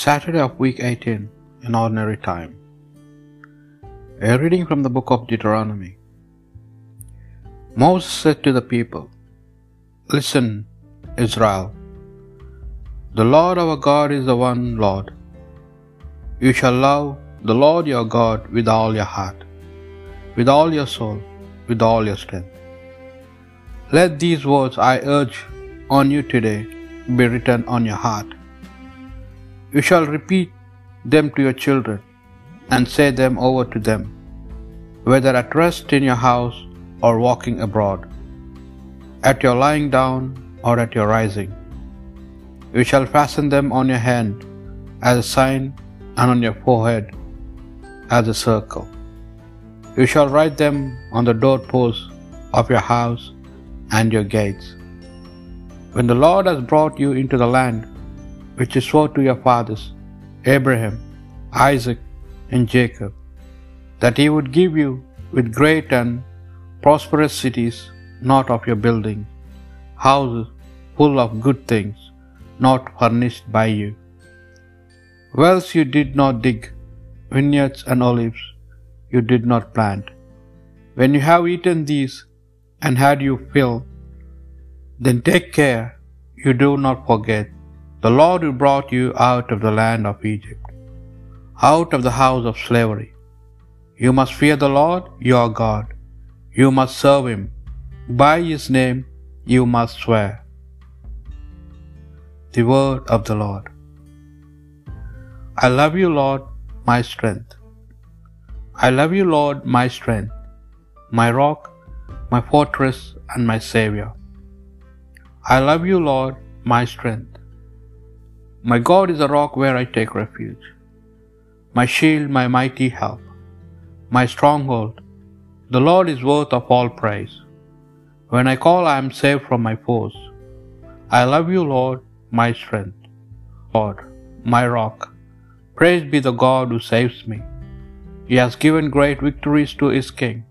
Saturday of week 18 in ordinary time. A reading from the book of Deuteronomy. Moses said to the people, Listen, Israel. The Lord our God is the one Lord. You shall love the Lord your God with all your heart, with all your soul, with all your strength. Let these words I urge on you today be written on your heart. You shall repeat them to your children and say them over to them, whether at rest in your house or walking abroad, at your lying down or at your rising. You shall fasten them on your hand as a sign and on your forehead as a circle. You shall write them on the doorposts of your house and your gates. When the Lord has brought you into the land which he swore to your fathers, Abraham, Isaac, and Jacob, that he would give you with great and prosperous cities, not of your building, houses full of good things, not furnished by you. Wells you did not dig, vineyards and olives you did not plant. When you have eaten these and had you fill, then take care you do not forget the Lord who brought you out of the land of Egypt, out of the house of slavery. You must fear the Lord your God. You must serve him. By his name you must swear. The word of the Lord. I love you, Lord, my strength. I love you, Lord, my strength, my rock, my fortress, and my Savior. I love you, Lord, my strength. My God is a rock where I take refuge, my shield, my mighty help, my stronghold. The Lord is worth of all praise. When I call, I am saved from my foes. I love you, Lord, my strength. Lord, my rock. Praise be the God who saves me. He has given great victories to his king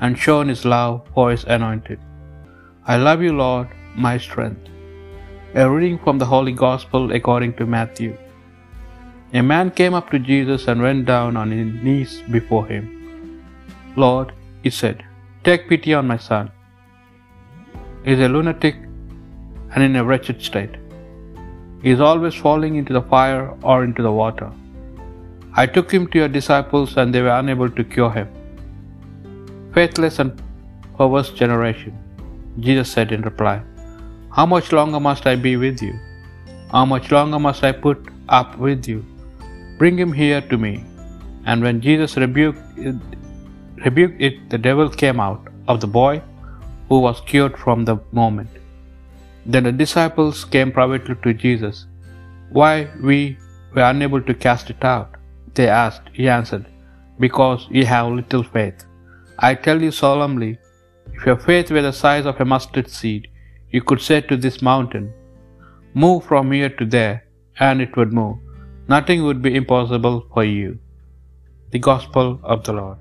and shown his love for his anointed. I love you, Lord, my strength. A reading from the Holy Gospel according to Matthew. A man came up to Jesus and went down on his knees before him. Lord, he said, take pity on my son. He is a lunatic and in a wretched state. He is always falling into the fire or into the water. I took him to your disciples and they were unable to cure him. Faithless and perverse generation, Jesus said in reply, How much longer must I be with you? How much longer must I put up with you? Bring him here to me. And when Jesus rebuked it, rebuked it, the devil came out of the boy who was cured from the moment. Then the disciples came privately to Jesus. Why we were unable to cast it out? They asked. He answered, Because ye have little faith. I tell you solemnly, if your faith were the size of a mustard seed, you could say to this mountain, Move from here to there, and it would move. Nothing would be impossible for you. The Gospel of the Lord.